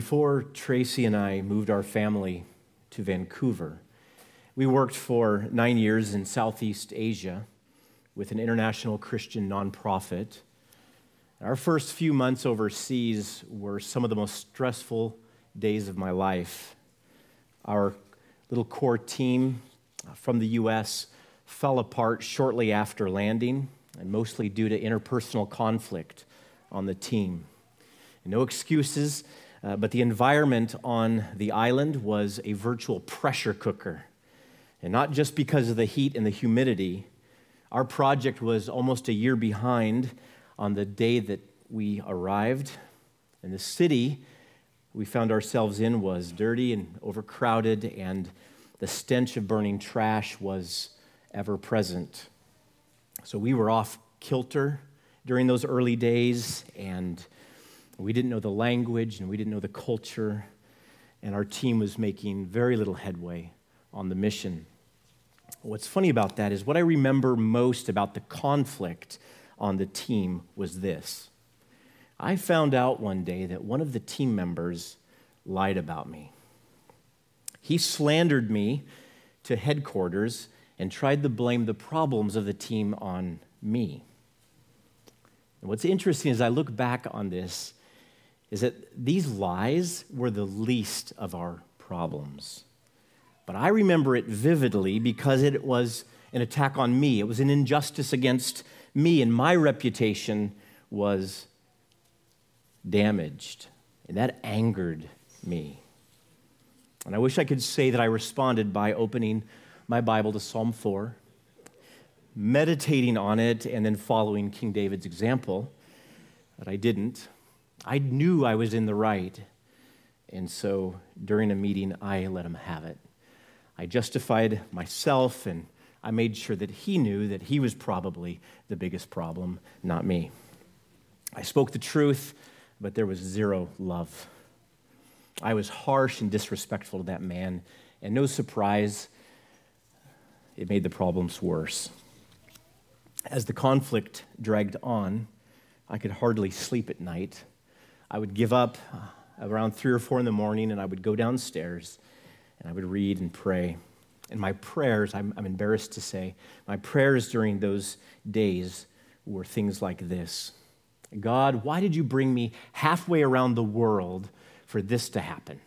Before Tracy and I moved our family to Vancouver, we worked for nine years in Southeast Asia with an international Christian nonprofit. Our first few months overseas were some of the most stressful days of my life. Our little core team from the U.S. fell apart shortly after landing, and mostly due to interpersonal conflict on the team. No excuses, uh, but the environment on the island was a virtual pressure cooker. And not just because of the heat and the humidity. Our project was almost a year behind on the day that we arrived. And the city we found ourselves in was dirty and overcrowded, and the stench of burning trash was ever present. So we were off kilter during those early days, and we didn't know the language and we didn't know the culture, and our team was making very little headway on the mission. What's funny about that is what I remember most about the conflict on the team was this. I found out one day that one of the team members lied about me. He slandered me to headquarters and tried to blame the problems of the team on me. And what's interesting is I look back on this is that these lies were the least of our problems. But I remember it vividly because it was an attack on me. It was an injustice against me, and my reputation was damaged. And that angered me. And I wish I could say that I responded by opening my Bible to Psalm 4, meditating on it, and then following King David's example, but I didn't. I knew I was in the right. And so during a meeting, I let him have it. I justified myself and I made sure that he knew that he was probably the biggest problem, not me. I spoke the truth, but there was zero love. I was harsh and disrespectful to that man, and no surprise, it made the problems worse. As the conflict dragged on, I could hardly sleep at night. I would give up uh, around three or four in the morning and I would go downstairs and I would read and pray. And my prayers, I'm, I'm embarrassed to say, my prayers during those days were things like this God, why did you bring me halfway around the world for this to happen?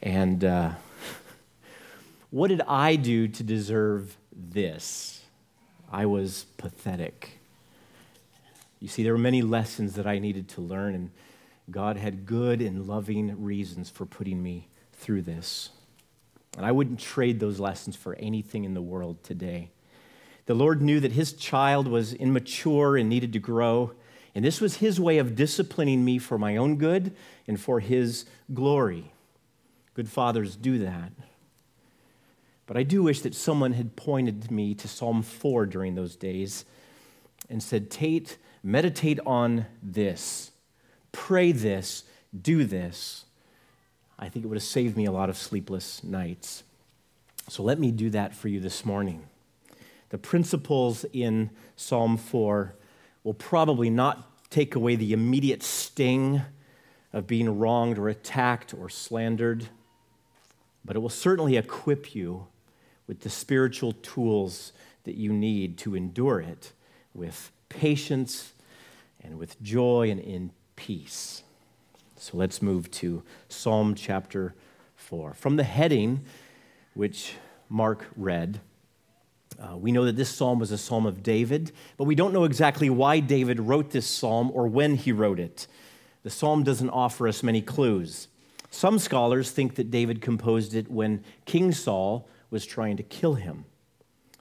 And uh, what did I do to deserve this? I was pathetic. You see, there were many lessons that I needed to learn, and God had good and loving reasons for putting me through this. And I wouldn't trade those lessons for anything in the world today. The Lord knew that his child was immature and needed to grow, and this was his way of disciplining me for my own good and for his glory. Good fathers do that. But I do wish that someone had pointed me to Psalm 4 during those days and said, Tate, meditate on this, pray this, do this. I think it would have saved me a lot of sleepless nights. So let me do that for you this morning. The principles in Psalm 4 will probably not take away the immediate sting of being wronged or attacked or slandered, but it will certainly equip you with the spiritual tools that you need to endure it with patience and with joy and in peace. So let's move to Psalm chapter 4. From the heading, which Mark read, uh, we know that this psalm was a psalm of David, but we don't know exactly why David wrote this psalm or when he wrote it. The psalm doesn't offer us many clues. Some scholars think that David composed it when King Saul was trying to kill him.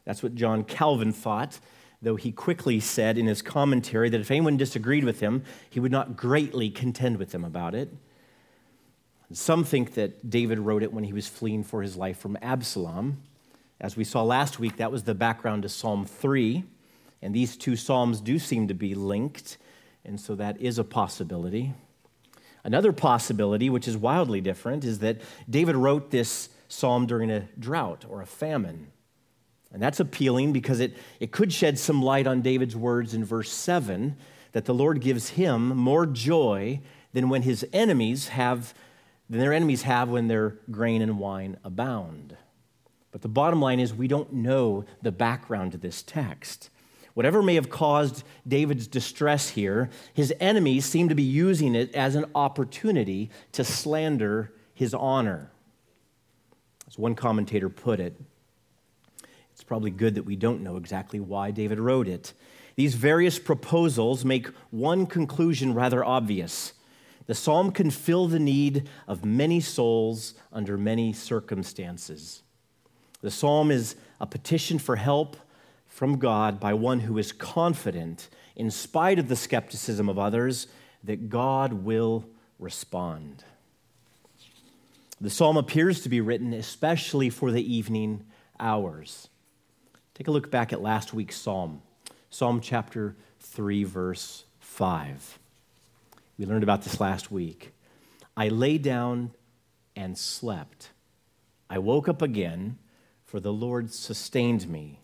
That's what John Calvin thought, though he quickly said in his commentary that if anyone disagreed with him, he would not greatly contend with them about it. Some think that David wrote it when he was fleeing for his life from Absalom. As we saw last week, that was the background to Psalm 3, and these two Psalms do seem to be linked, and so that is a possibility. Another possibility, which is wildly different, is that David wrote this psalm during a drought or a famine. And that's appealing because it, it could shed some light on David's words in verse 7 that the Lord gives him more joy than when his enemies have than their enemies have when their grain and wine abound. But the bottom line is we don't know the background to this text. Whatever may have caused David's distress here, his enemies seem to be using it as an opportunity to slander his honor. As one commentator put it, probably good that we don't know exactly why David wrote it. These various proposals make one conclusion rather obvious. The psalm can fill the need of many souls under many circumstances. The psalm is a petition for help from God by one who is confident, in spite of the skepticism of others, that God will respond. The psalm appears to be written especially for the evening hours. Take a look back at last week's psalm, Psalm chapter 3, verse 5. We learned about this last week. I lay down and slept. I woke up again, for the Lord sustained me.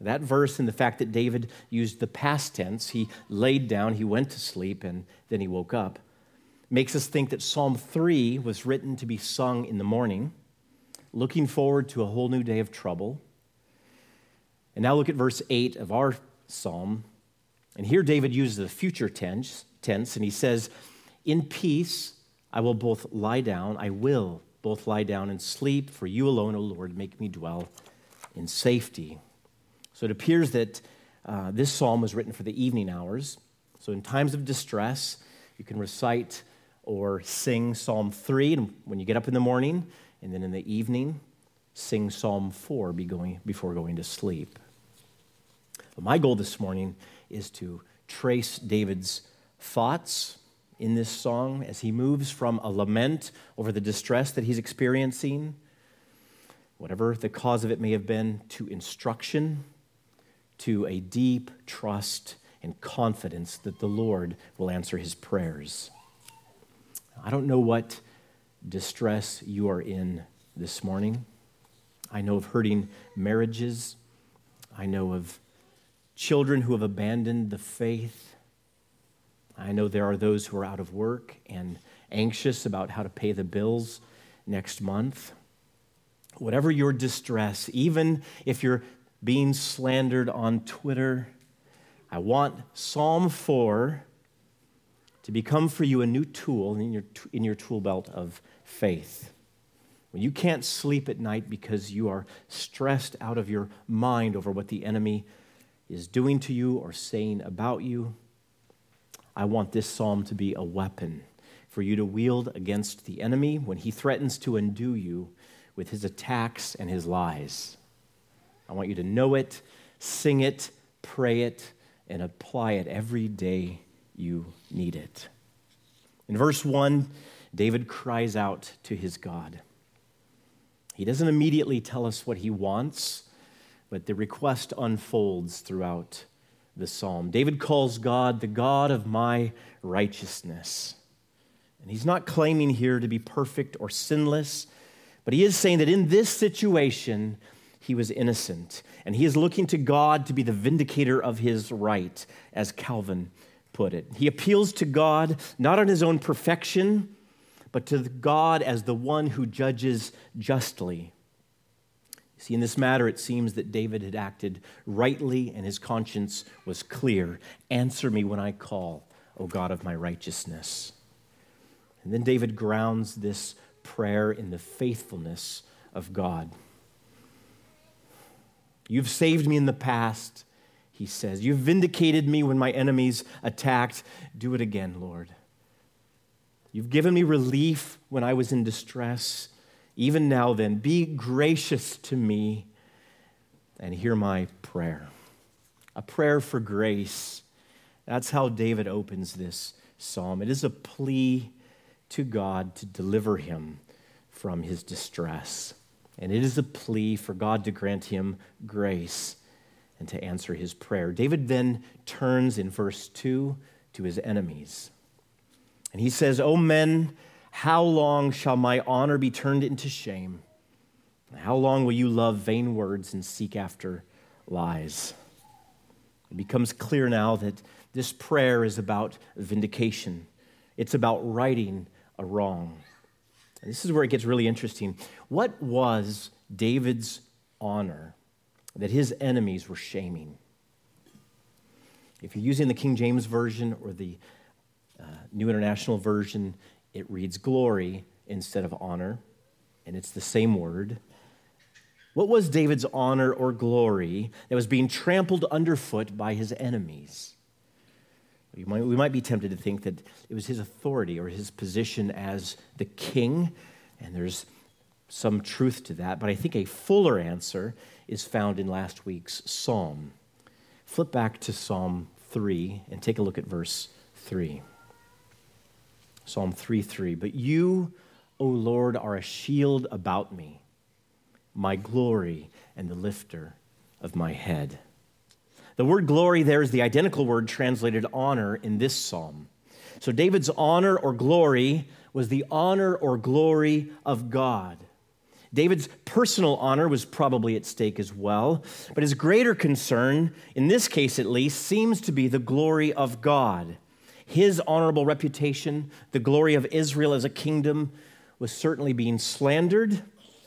That verse and the fact that David used the past tense, he laid down, he went to sleep, and then he woke up, makes us think that Psalm 3 was written to be sung in the morning, looking forward to a whole new day of trouble. And now look at verse 8 of our psalm. And here David uses the future tense, tense and he says, In peace I will both lie down, I will both lie down and sleep, for you alone, O Lord, make me dwell in safety. So it appears that uh, this psalm was written for the evening hours. So in times of distress, you can recite or sing Psalm 3 when you get up in the morning, and then in the evening, sing Psalm 4 before going to sleep. But my goal this morning is to trace David's thoughts in this song as he moves from a lament over the distress that he's experiencing, whatever the cause of it may have been, to instruction to a deep trust and confidence that the Lord will answer his prayers. I don't know what distress you are in this morning. I know of hurting marriages. I know of children who have abandoned the faith. I know there are those who are out of work and anxious about how to pay the bills next month. Whatever your distress, even if you're being slandered on Twitter. I want Psalm 4 to become for you a new tool in your, in your tool belt of faith. When you can't sleep at night because you are stressed out of your mind over what the enemy is doing to you or saying about you, I want this psalm to be a weapon for you to wield against the enemy when he threatens to undo you with his attacks and his lies. I want you to know it, sing it, pray it, and apply it every day you need it. In verse 1, David cries out to his God. He doesn't immediately tell us what he wants, but the request unfolds throughout the psalm. David calls God the God of my righteousness. And he's not claiming here to be perfect or sinless, but he is saying that in this situation, he was innocent. And he is looking to God to be the vindicator of his right, as Calvin put it. He appeals to God not on his own perfection, but to God as the one who judges justly. See, in this matter, it seems that David had acted rightly and his conscience was clear. Answer me when I call, O God of my righteousness. And then David grounds this prayer in the faithfulness of God. You've saved me in the past, he says. You've vindicated me when my enemies attacked. Do it again, Lord. You've given me relief when I was in distress. Even now, then, be gracious to me and hear my prayer. A prayer for grace. That's how David opens this psalm. It is a plea to God to deliver him from his distress. And it is a plea for God to grant him grace and to answer his prayer. David then turns in verse 2 to his enemies. And he says, O men, how long shall my honor be turned into shame? How long will you love vain words and seek after lies? It becomes clear now that this prayer is about vindication. it's about righting a wrong. And this is where it gets really interesting. What was David's honor that his enemies were shaming? If you're using the King James Version or the uh, New International Version, it reads glory instead of honor, and it's the same word. What was David's honor or glory that was being trampled underfoot by his enemies? Might, we might be tempted to think that it was his authority or his position as the king, and there's some truth to that, but I think a fuller answer is found in last week's psalm. Flip back to Psalm 3 and take a look at verse 3. Psalm 3 3. But you, O Lord, are a shield about me, my glory and the lifter of my head. The word glory there is the identical word translated honor in this psalm. So David's honor or glory was the honor or glory of God. David's personal honor was probably at stake as well, but his greater concern, in this case at least, seems to be the glory of God. His honorable reputation, the glory of Israel as a kingdom, was certainly being slandered,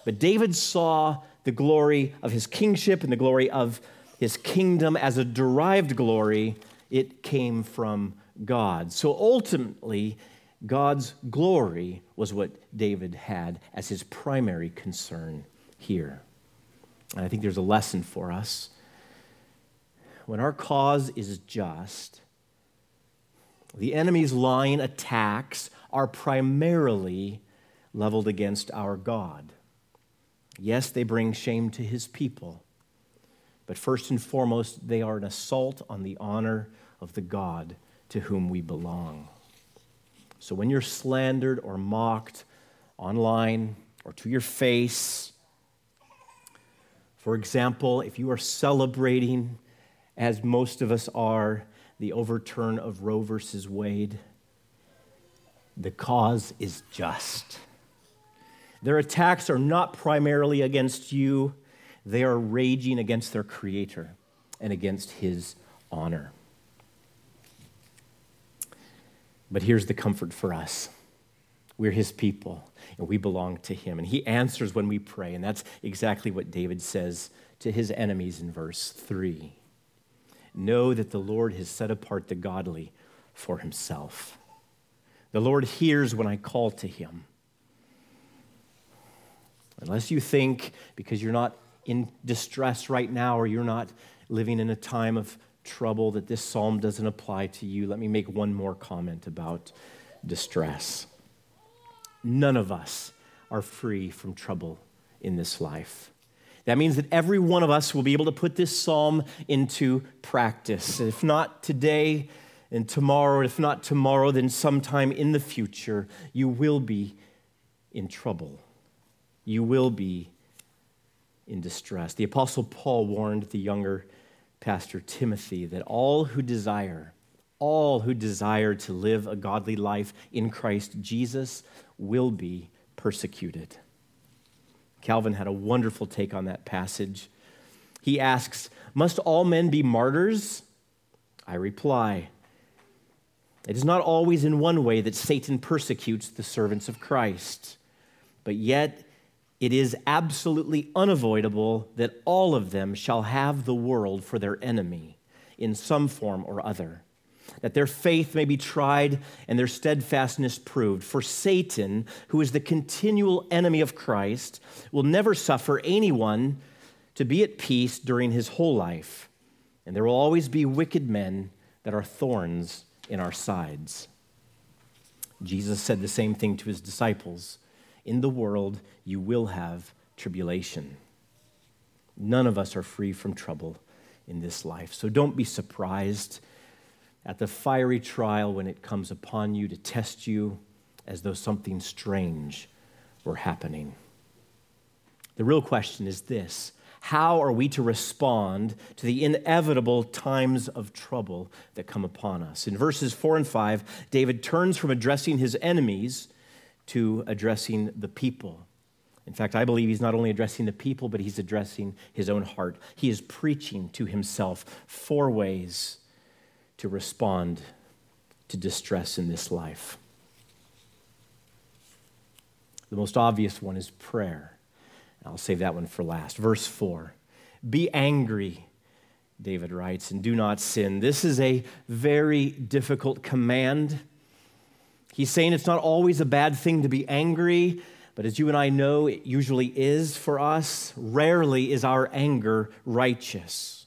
but David saw the glory of his kingship and the glory of his kingdom as a derived glory. It came from God. So ultimately, God's glory was what David had as his primary concern here. And I think there's a lesson for us. When our cause is just, the enemy's lying attacks are primarily leveled against our God. Yes, they bring shame to his people, but first and foremost, they are an assault on the honor of the God to whom we belong. So when you're slandered or mocked online or to your face, for example, if you are celebrating, as most of us are, the overturn of Roe versus Wade, the cause is just. Their attacks are not primarily against you, they are raging against their Creator and against His honor. But here's the comfort for us we're his people, and we belong to him. And he answers when we pray. And that's exactly what David says to his enemies in verse 3. Know that the Lord has set apart the godly for himself. The Lord hears when I call to him. Unless you think because you're not in distress right now or you're not living in a time of trouble that this psalm doesn't apply to you, let me make one more comment about distress. None of us are free from trouble in this life. That means that every one of us will be able to put this psalm into practice. If not today and tomorrow, if not tomorrow, then sometime in the future, you will be in trouble. You will be in distress. The Apostle Paul warned the younger Pastor Timothy that all who desire, all who desire to live a godly life in Christ Jesus will be persecuted. Calvin had a wonderful take on that passage. He asks, Must all men be martyrs? I reply, It is not always in one way that Satan persecutes the servants of Christ, but yet it is absolutely unavoidable that all of them shall have the world for their enemy in some form or other, that their faith may be tried and their steadfastness proved. For Satan, who is the continual enemy of Christ, will never suffer anyone to be at peace during his whole life, and there will always be wicked men that are thorns in our sides. Jesus said the same thing to his disciples in the world you will have tribulation. None of us are free from trouble in this life. So don't be surprised at the fiery trial when it comes upon you to test you as though something strange were happening. The real question is this How are we to respond to the inevitable times of trouble that come upon us? In verses 4 and 5, David turns from addressing his enemies to addressing the people. In fact, I believe he's not only addressing the people, but he's addressing his own heart. He is preaching to himself four ways to respond to distress in this life. The most obvious one is prayer. I'll save that one for last. Verse 4 Be angry, David writes, and do not sin. This is a very difficult command. He's saying it's not always a bad thing to be angry, but as you and I know, it usually is for us. Rarely is our anger righteous.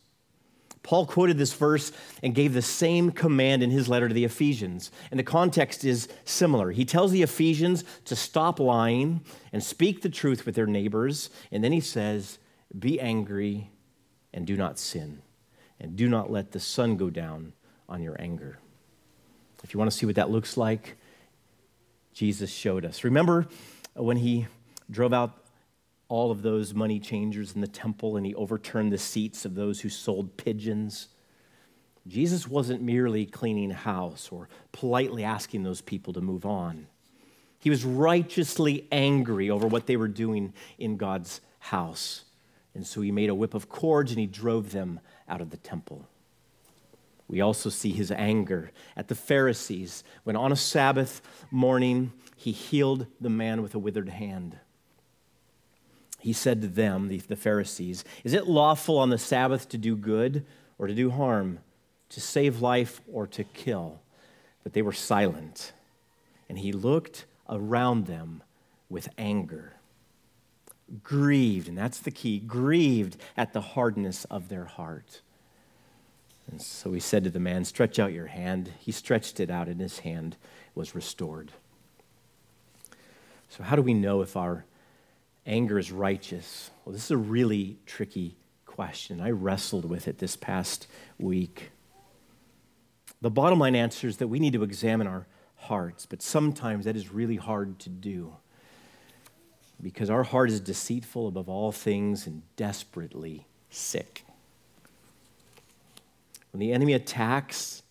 Paul quoted this verse and gave the same command in his letter to the Ephesians. And the context is similar. He tells the Ephesians to stop lying and speak the truth with their neighbors. And then he says, Be angry and do not sin. And do not let the sun go down on your anger. If you want to see what that looks like, Jesus showed us. Remember when he drove out all of those money changers in the temple and he overturned the seats of those who sold pigeons. Jesus wasn't merely cleaning house or politely asking those people to move on. He was righteously angry over what they were doing in God's house. And so he made a whip of cords and he drove them out of the temple. We also see his anger at the Pharisees when on a Sabbath morning he healed the man with a withered hand he said to them, the, the Pharisees, Is it lawful on the Sabbath to do good or to do harm, to save life or to kill? But they were silent. And he looked around them with anger, grieved, and that's the key, grieved at the hardness of their heart. And so he said to the man, Stretch out your hand. He stretched it out, and his hand was restored. So, how do we know if our anger is righteous? Well, this is a really tricky question. I wrestled with it this past week. The bottom line answer is that we need to examine our hearts, but sometimes that is really hard to do because our heart is deceitful above all things and desperately sick. When the enemy attacks,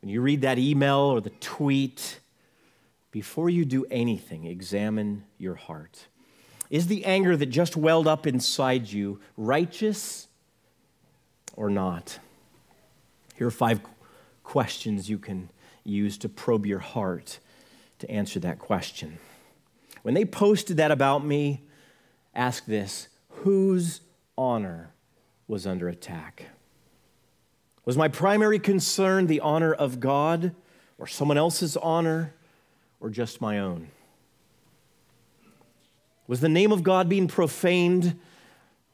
when you read that email or the tweet, before you do anything, examine your heart. Is the anger that just welled up inside you righteous or not? Here are five questions you can use to probe your heart to answer that question. When they posted that about me, ask this whose honor was under attack? Was my primary concern the honor of God or someone else's honor or just my own? Was the name of God being profaned,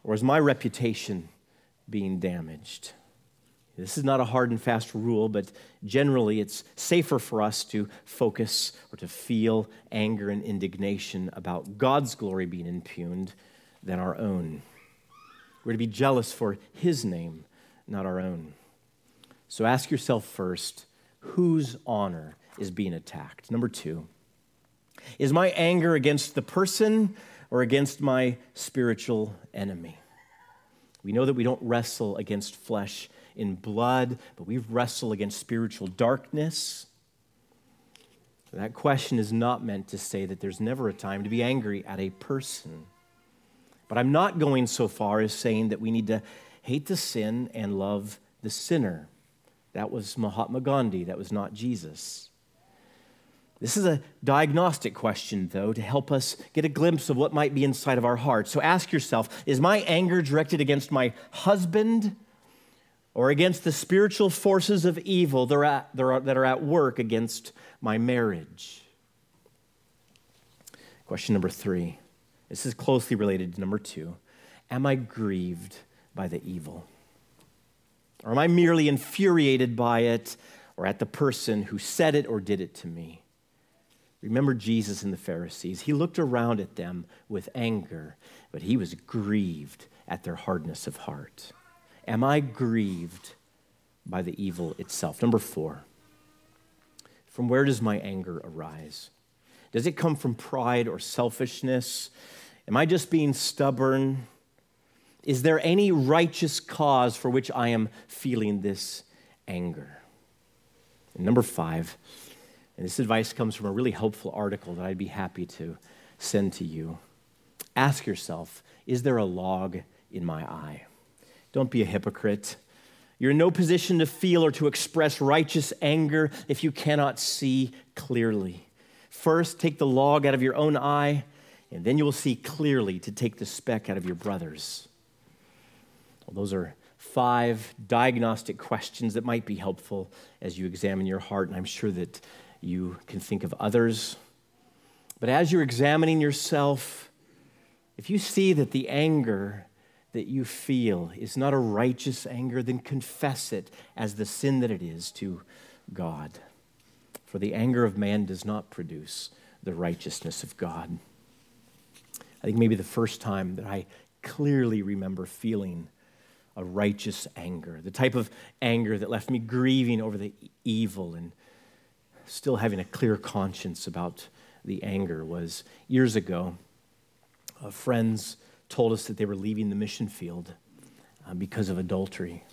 or is my reputation being damaged? This is not a hard and fast rule, but generally it's safer for us to focus or to feel anger and indignation about God's glory being impugned than our own. We're to be jealous for His name, not our own. So ask yourself first whose honor is being attacked? Number two, is my anger against the person or against my spiritual enemy? We know that we don't wrestle against flesh and blood, but we wrestle against spiritual darkness. That question is not meant to say that there's never a time to be angry at a person. But I'm not going so far as saying that we need to hate the sin and love the sinner. That was Mahatma Gandhi, that was not Jesus. This is a diagnostic question, though, to help us get a glimpse of what might be inside of our hearts. So ask yourself is my anger directed against my husband or against the spiritual forces of evil that are at, that are at work against my marriage? Question number three. This is closely related to number two. Am I grieved by the evil? Or am I merely infuriated by it or at the person who said it or did it to me? Remember Jesus and the Pharisees. He looked around at them with anger, but he was grieved at their hardness of heart. Am I grieved by the evil itself? Number four, from where does my anger arise? Does it come from pride or selfishness? Am I just being stubborn? Is there any righteous cause for which I am feeling this anger? And number five, and this advice comes from a really helpful article that I'd be happy to send to you. Ask yourself Is there a log in my eye? Don't be a hypocrite. You're in no position to feel or to express righteous anger if you cannot see clearly. First, take the log out of your own eye, and then you will see clearly to take the speck out of your brother's. Well, those are five diagnostic questions that might be helpful as you examine your heart, and I'm sure that you can think of others. But as you're examining yourself, if you see that the anger that you feel is not a righteous anger, then confess it as the sin that it is to God. For the anger of man does not produce the righteousness of God. I think maybe the first time that I clearly remember feeling a righteous anger, the type of anger that left me grieving over the evil and still having a clear conscience about the anger, was years ago. Uh, friends told us that they were leaving the mission field uh, because of adultery.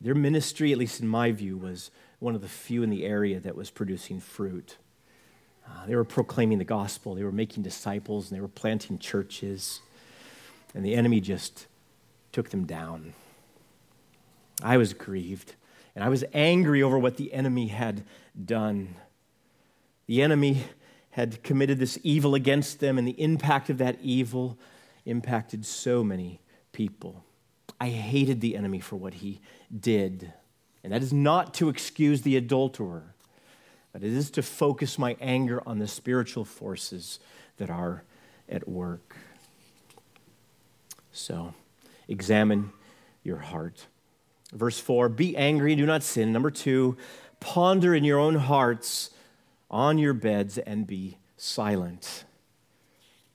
Their ministry, at least in my view, was one of the few in the area that was producing fruit. Uh, they were proclaiming the gospel, they were making disciples, and they were planting churches. And the enemy just took them down. I was grieved, and I was angry over what the enemy had done. The enemy had committed this evil against them, and the impact of that evil impacted so many people. I hated the enemy for what he did. And that is not to excuse the adulterer, but it is to focus my anger on the spiritual forces that are at work. So, examine your heart. Verse 4 Be angry, do not sin. Number two, ponder in your own hearts on your beds and be silent.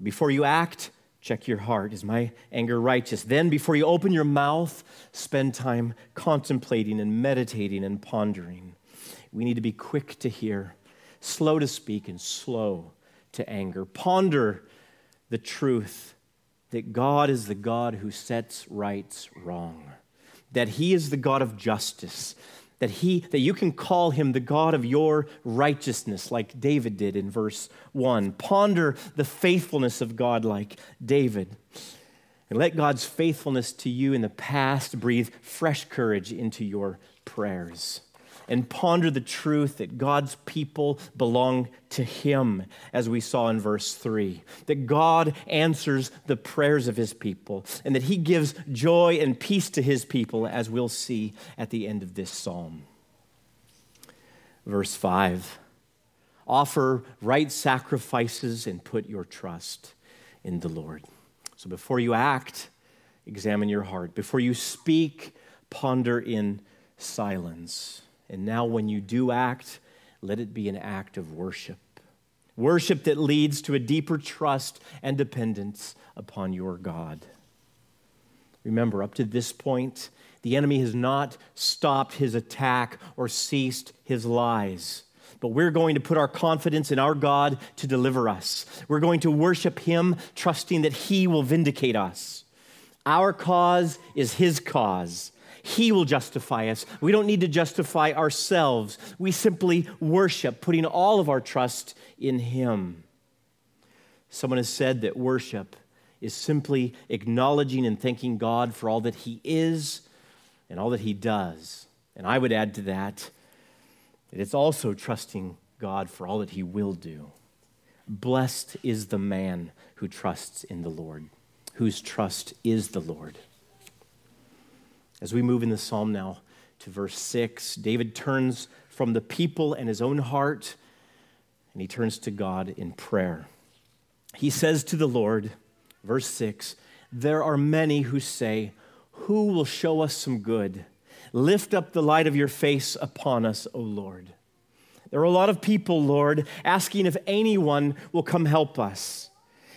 Before you act, check your heart. Is my anger righteous? Then, before you open your mouth, spend time contemplating and meditating and pondering. We need to be quick to hear, slow to speak, and slow to anger. Ponder the truth that God is the God who sets rights wrong, that He is the God of justice, that he that you can call him the God of your righteousness like David did in verse 1 ponder the faithfulness of God like David. And let God's faithfulness to you in the past breathe fresh courage into your prayers and ponder the truth that God's people belong to Him, as we saw in verse 3. That God answers the prayers of His people, and that He gives joy and peace to His people, as we'll see at the end of this psalm. Verse 5 Offer right sacrifices and put your trust in the Lord. So before you act, examine your heart. Before you speak, ponder in silence. And now, when you do act, let it be an act of worship. Worship that leads to a deeper trust and dependence upon your God. Remember, up to this point, the enemy has not stopped his attack or ceased his lies. But we're going to put our confidence in our God to deliver us. We're going to worship him, trusting that he will vindicate us. Our cause is his cause. He will justify us. We don't need to justify ourselves. We simply worship, putting all of our trust in Him. Someone has said that worship is simply acknowledging and thanking God for all that He is and all that He does. And I would add to that that it's also trusting God for all that He will do. Blessed is the man who trusts in the Lord, whose trust is the Lord. As we move in the psalm now to verse 6, David turns from the people and his own heart, and he turns to God in prayer. He says to the Lord, verse 6, There are many who say, Who will show us some good? Lift up the light of your face upon us, O Lord. There are a lot of people, Lord, asking if anyone will come help us.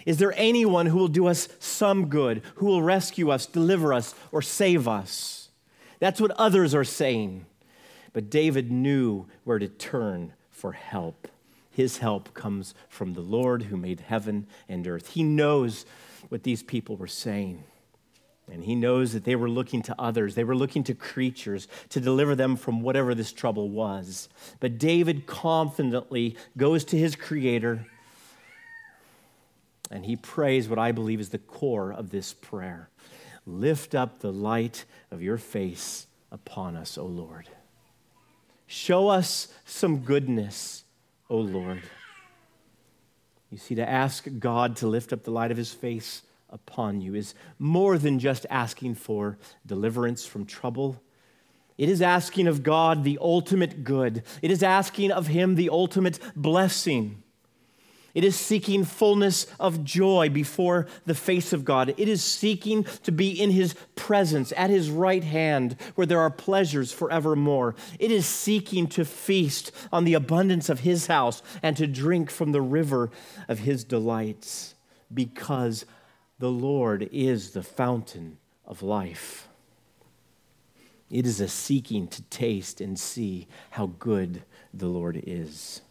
Is there anyone who will do us some good, who will rescue us, deliver us, or save us? That's what others are saying. But David knew where to turn for help. His help comes from the Lord who made heaven and earth. He knows what these people were saying. And he knows that they were looking to others. They were looking to creatures to deliver them from whatever this trouble was. But David confidently goes to his Creator and he prays what I believe is the core of this prayer Lift up the light of your face upon us, O Lord. Show us some goodness, O Lord. You see, to ask God to lift up the light of his face upon you is more than just asking for deliverance from trouble. It is asking of God the ultimate good. It is asking of him the ultimate blessing. It is seeking fullness of joy before the face of God. It is seeking to be in His presence at His right hand where there are pleasures forevermore. It is seeking to feast on the abundance of His house and to drink from the river of His delights because the Lord is the fountain of life. It is a seeking to taste and see how good the Lord is.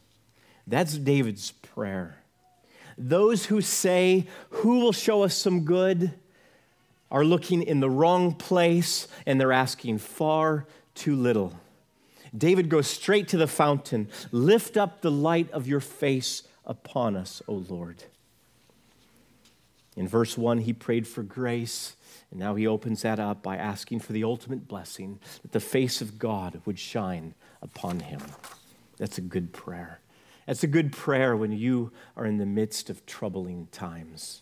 That's David's prayer. Those who say, Who will show us some good? are looking in the wrong place and they're asking far too little. David goes straight to the fountain. Lift up the light of your face upon us, O Lord. In verse 1, he prayed for grace, and now he opens that up by asking for the ultimate blessing that the face of God would shine upon him. That's a good prayer. That's a good prayer when you are in the midst of troubling times.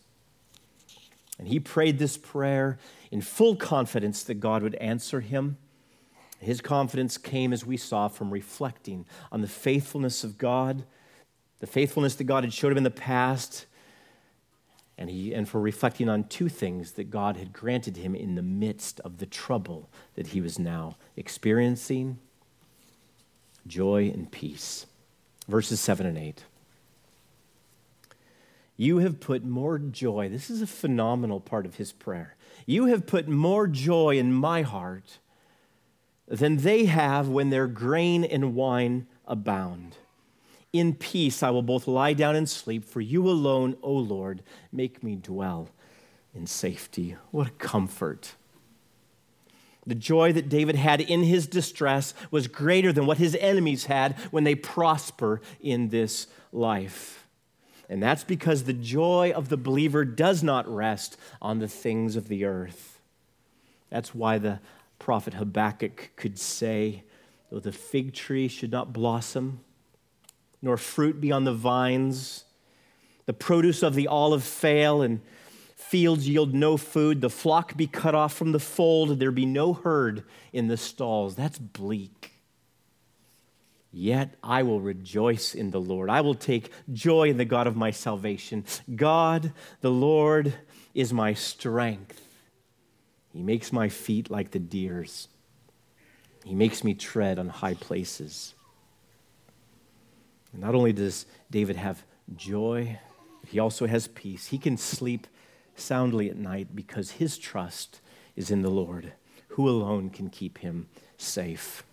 And he prayed this prayer in full confidence that God would answer him. His confidence came, as we saw, from reflecting on the faithfulness of God, the faithfulness that God had showed him in the past, and, he, and for reflecting on two things that God had granted him in the midst of the trouble that he was now experiencing joy and peace verses 7 and 8. You have put more joy. This is a phenomenal part of his prayer. You have put more joy in my heart than they have when their grain and wine abound. In peace I will both lie down and sleep, for you alone, O Lord, make me dwell in safety. What a comfort. The joy that David had in his distress was greater than what his enemies had when they prosper in this life. And that's because the joy of the believer does not rest on the things of the earth. That's why the prophet Habakkuk could say, Though the fig tree should not blossom, nor fruit be on the vines, the produce of the olive fail, and fields yield no food, the flock be cut off from the fold, there be no herd in the stalls. That's bleak. Yet I will rejoice in the Lord. I will take joy in the God of my salvation. God, the Lord, is my strength. He makes my feet like the deer's. He makes me tread on high places. Not only does David have joy, he also has peace. He can sleep soundly at night because his trust is in the Lord, who alone can keep him safe.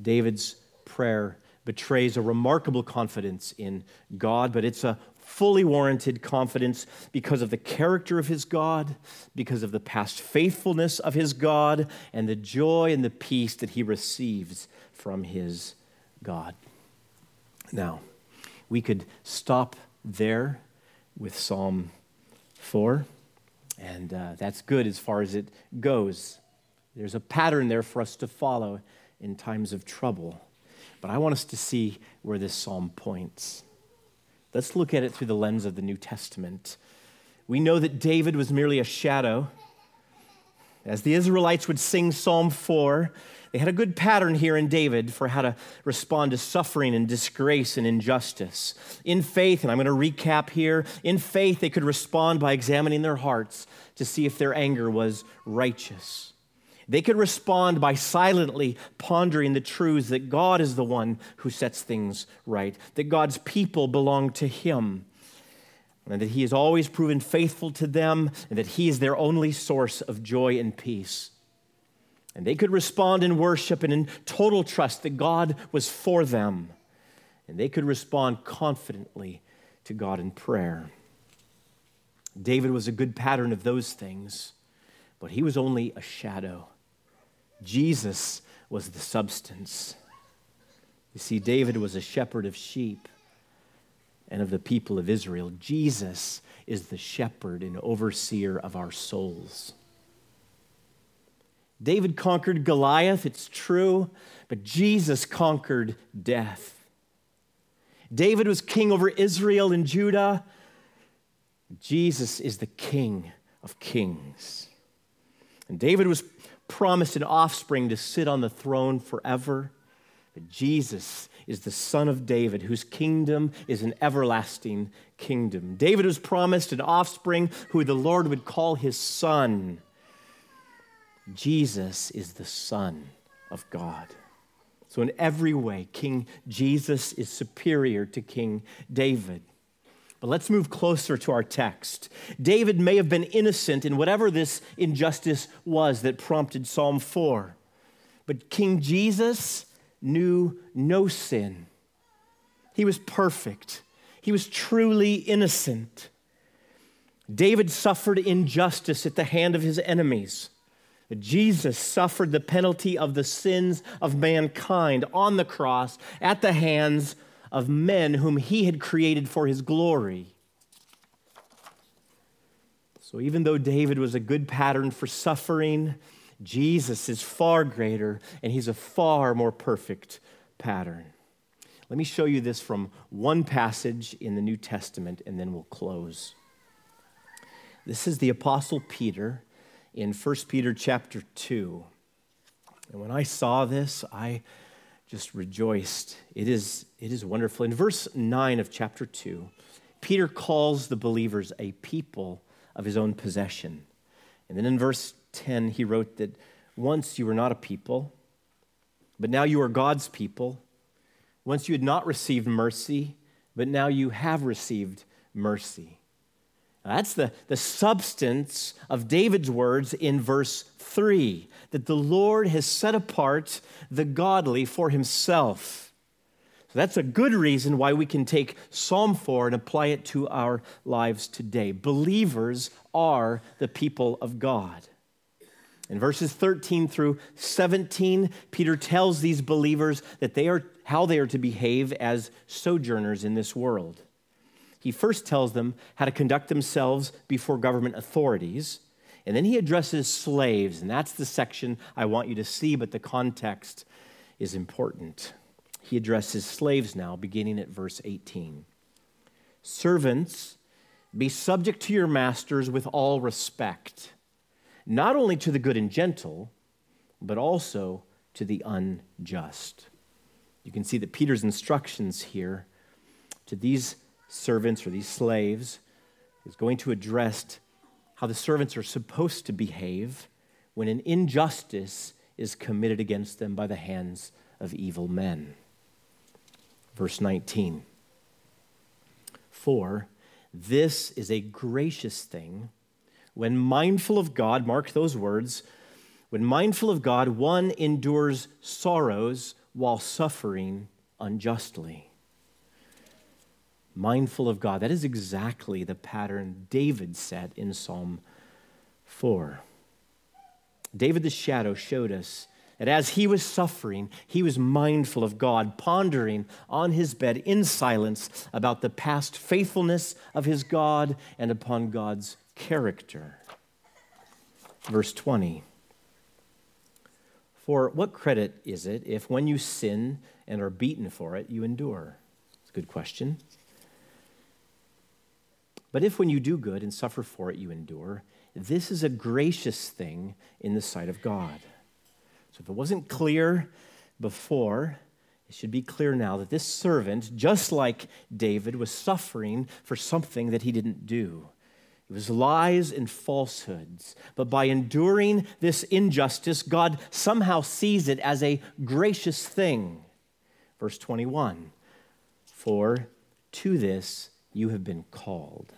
David's prayer betrays a remarkable confidence in God, but it's a fully warranted confidence because of the character of his God, because of the past faithfulness of his God, and the joy and the peace that he receives from his God. Now, we could stop there with Psalm 4. And uh, that's good as far as it goes. There's a pattern there for us to follow in times of trouble. But I want us to see where this psalm points. Let's look at it through the lens of the New Testament. We know that David was merely a shadow. As the Israelites would sing Psalm 4, they had a good pattern here in David for how to respond to suffering and disgrace and injustice. In faith, and I'm going to recap here, in faith, they could respond by examining their hearts to see if their anger was righteous. They could respond by silently pondering the truths that God is the one who sets things right, that God's people belong to Him, and that He has always proven faithful to them, and that He is their only source of joy and peace. And they could respond in worship and in total trust that God was for them. And they could respond confidently to God in prayer. David was a good pattern of those things, but he was only a shadow. Jesus was the substance. You see, David was a shepherd of sheep and of the people of Israel. Jesus is the shepherd and overseer of our souls. David conquered Goliath, it's true, but Jesus conquered death. David was king over Israel and Judah. Jesus is the king of kings. And David was promised an offspring to sit on the throne forever. But Jesus is the son of David, whose kingdom is an everlasting kingdom. David was promised an offspring who the Lord would call his son. Jesus is the Son of God. So, in every way, King Jesus is superior to King David. But let's move closer to our text. David may have been innocent in whatever this injustice was that prompted Psalm 4. But King Jesus knew no sin. He was perfect, he was truly innocent. David suffered injustice at the hand of his enemies. Jesus suffered the penalty of the sins of mankind on the cross at the hands of men whom he had created for his glory. So, even though David was a good pattern for suffering, Jesus is far greater and he's a far more perfect pattern. Let me show you this from one passage in the New Testament and then we'll close. This is the Apostle Peter in 1 Peter chapter 2. And when I saw this, I just rejoiced. It is, it is wonderful. In verse 9 of chapter 2, Peter calls the believers a people of his own possession. And then in verse 10, he wrote that once you were not a people, but now you are God's people. Once you had not received mercy, but now you have received mercy. That's the, the substance of David's words in verse 3 that the Lord has set apart the godly for himself. So that's a good reason why we can take Psalm 4 and apply it to our lives today. Believers are the people of God. In verses 13 through 17, Peter tells these believers that they are how they are to behave as sojourners in this world he first tells them how to conduct themselves before government authorities, and then he addresses slaves, and that's the section I want you to see, but the context is important. He addresses slaves now, beginning at verse 18. Servants, be subject to your masters with all respect, not only to the good and gentle, but also to the unjust. You can see that Peter's instructions here to these servants or these slaves is going to address how the servants are supposed to behave when an injustice is committed against them by the hands of evil men. Verse 19 For this is a gracious thing when mindful of God, mark those words, when mindful of God, one endures sorrows while suffering unjustly mindful of God. That is exactly the pattern David set in Psalm 4. David the shadow showed us that as he was suffering, he was mindful of God, pondering on his bed in silence about the past faithfulness of his God and upon God's character. Verse 20 For what credit is it if when you sin and are beaten for it, you endure? It's a good question. But if when you do good and suffer for it, you endure, this is a gracious thing in the sight of God. So if it wasn't clear before, it should be clear now that this servant, just like David, was suffering for something that he didn't do. It was lies and falsehoods. But by enduring this injustice, God somehow sees it as a gracious thing. Verse 21 For to this you have been called.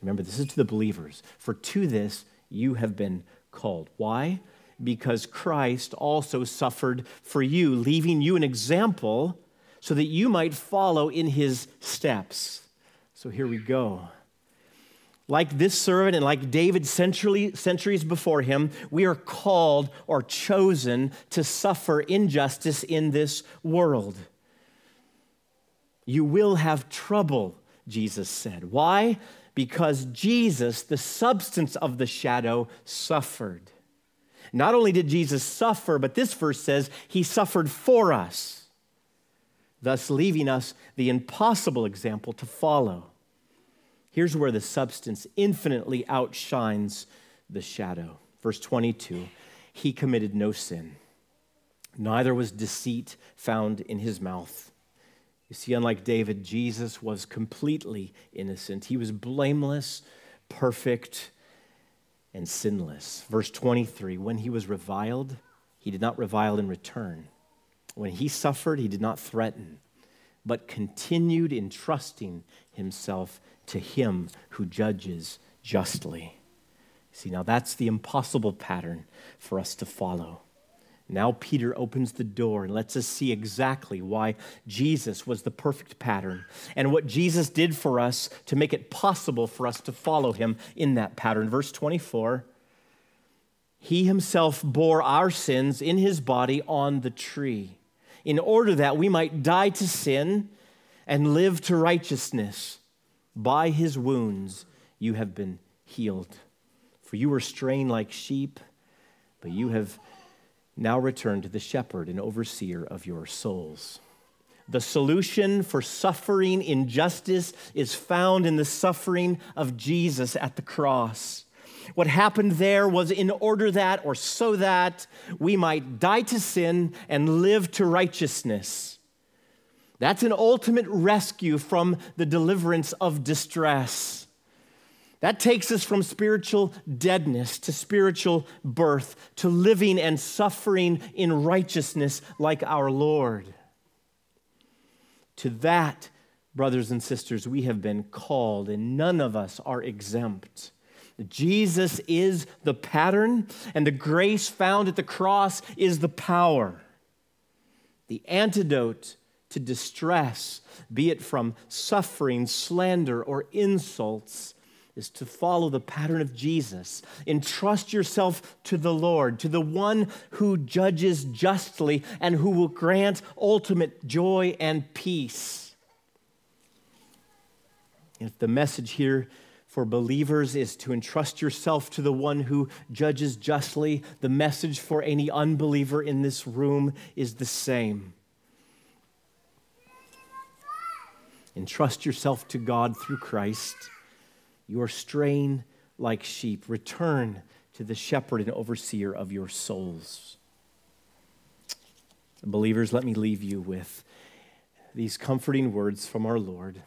Remember, this is to the believers. For to this you have been called. Why? Because Christ also suffered for you, leaving you an example so that you might follow in his steps. So here we go. Like this servant and like David centuries before him, we are called or chosen to suffer injustice in this world. You will have trouble, Jesus said. Why? because Jesus, the substance of the shadow, suffered. Not only did Jesus suffer, but this verse says he suffered for us. thus leaving us the impossible example to follow. Here's where the substance infinitely outshines the shadow. Verse 22 He committed no sin, neither was deceit found in his mouth. You see, unlike David, Jesus was completely innocent. He was blameless, perfect, and sinless. Verse 23 When he was reviled, he did not revile in return. When he suffered, he did not threaten, but continued entrusting himself to him who judges justly. See, now that's the impossible pattern for us to follow. Now, Peter opens the door and lets us see exactly why Jesus was the perfect pattern and what Jesus did for us to make it possible for us to follow him in that pattern. Verse 24 He himself bore our sins in his body on the tree, in order that we might die to sin and live to righteousness. By his wounds you have been healed. For you were straying like sheep, but you have now returned to the shepherd and overseer of your souls. The solution for suffering injustice is found in the suffering of Jesus at the cross. What happened there was in order that, or so that, we might die to sin and live to righteousness. That's an ultimate rescue from the deliverance of distress. That takes us from spiritual deadness to spiritual birth, to living and suffering in righteousness like our Lord. To that, brothers and sisters, we have been called, and none of us are exempt. Jesus is the pattern, and the grace found at the cross is the power. The antidote to distress, be it from suffering, slander, or insults, is to follow the pattern of Jesus. Entrust yourself to the Lord, to the one who judges justly and who will grant ultimate joy and peace. If the message here for believers is to entrust yourself to the one who judges justly, the message for any unbeliever in this room is the same. Entrust yourself to God through Christ. You are straying like sheep. Return to the shepherd and overseer of your souls. Believers, let me leave you with these comforting words from our Lord.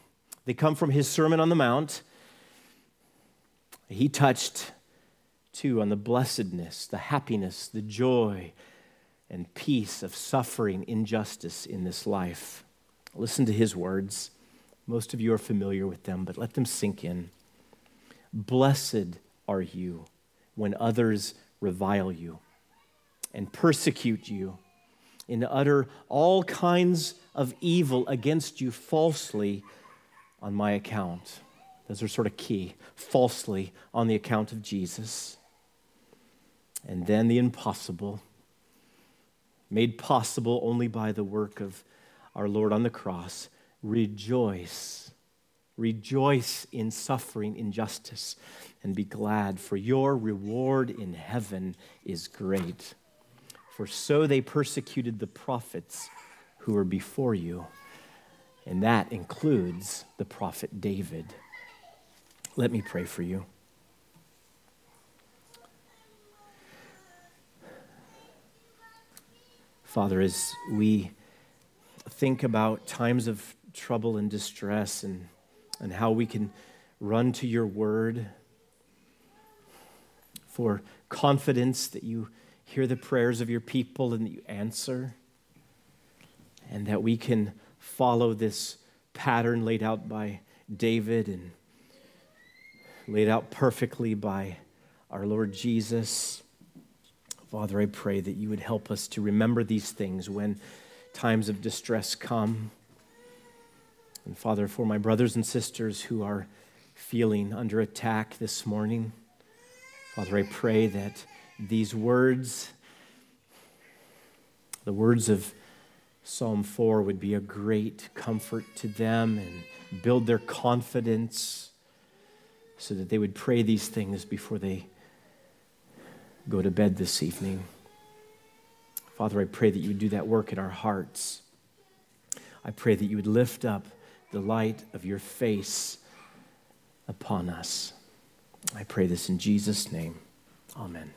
They come from his Sermon on the Mount. He touched, too, on the blessedness, the happiness, the joy, and peace of suffering injustice in this life. Listen to his words. Most of you are familiar with them, but let them sink in. Blessed are you when others revile you and persecute you and utter all kinds of evil against you falsely on my account. Those are sort of key falsely on the account of Jesus. And then the impossible, made possible only by the work of our Lord on the cross Rejoice. Rejoice in suffering injustice and be glad, for your reward in heaven is great. For so they persecuted the prophets who were before you, and that includes the prophet David. Let me pray for you. Father, as we think about times of trouble and distress and, and how we can run to your word for confidence that you hear the prayers of your people and that you answer, and that we can follow this pattern laid out by David and laid out perfectly by our Lord Jesus. Father, I pray that you would help us to remember these things when times of distress come. And Father, for my brothers and sisters who are feeling under attack this morning, Father, I pray that these words, the words of Psalm 4, would be a great comfort to them and build their confidence so that they would pray these things before they go to bed this evening. Father, I pray that you would do that work in our hearts. I pray that you would lift up the light of your face upon us. I pray this in Jesus' name. Amen.